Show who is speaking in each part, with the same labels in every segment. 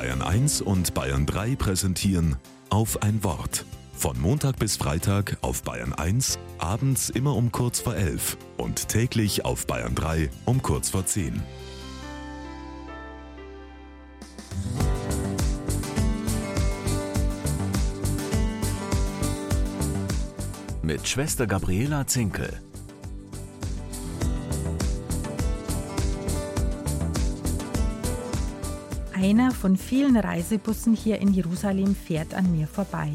Speaker 1: Bayern 1 und Bayern 3 präsentieren auf ein Wort. Von Montag bis Freitag auf Bayern 1, abends immer um kurz vor 11 und täglich auf Bayern 3 um kurz vor 10. Mit Schwester Gabriela Zinkel.
Speaker 2: Einer von vielen Reisebussen hier in Jerusalem fährt an mir vorbei.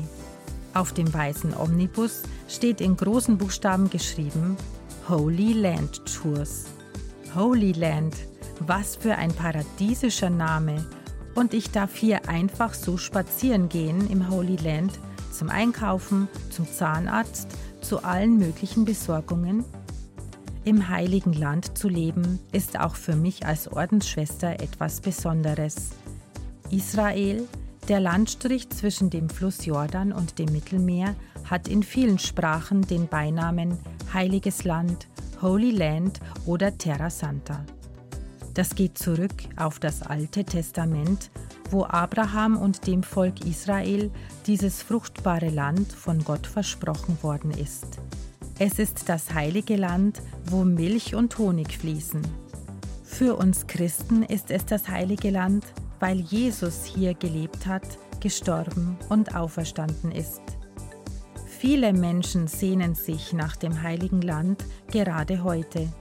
Speaker 2: Auf dem weißen Omnibus steht in großen Buchstaben geschrieben Holy Land Tours. Holy Land, was für ein paradiesischer Name. Und ich darf hier einfach so spazieren gehen im Holy Land, zum Einkaufen, zum Zahnarzt, zu allen möglichen Besorgungen im heiligen Land zu leben, ist auch für mich als Ordensschwester etwas Besonderes. Israel, der Landstrich zwischen dem Fluss Jordan und dem Mittelmeer, hat in vielen Sprachen den Beinamen Heiliges Land, Holy Land oder Terra Santa. Das geht zurück auf das Alte Testament, wo Abraham und dem Volk Israel dieses fruchtbare Land von Gott versprochen worden ist. Es ist das heilige Land, wo Milch und Honig fließen. Für uns Christen ist es das heilige Land, weil Jesus hier gelebt hat, gestorben und auferstanden ist. Viele Menschen sehnen sich nach dem heiligen Land gerade heute.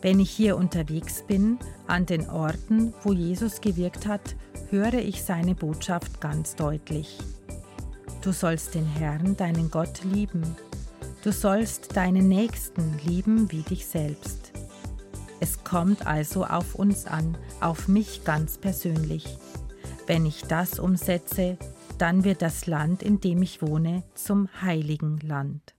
Speaker 2: Wenn ich hier unterwegs bin, an den Orten, wo Jesus gewirkt hat, höre ich seine Botschaft ganz deutlich. Du sollst den Herrn, deinen Gott, lieben Du sollst deinen Nächsten lieben wie dich selbst. Es kommt also auf uns an, auf mich ganz persönlich. Wenn ich das umsetze, dann wird das Land, in dem ich wohne, zum heiligen Land.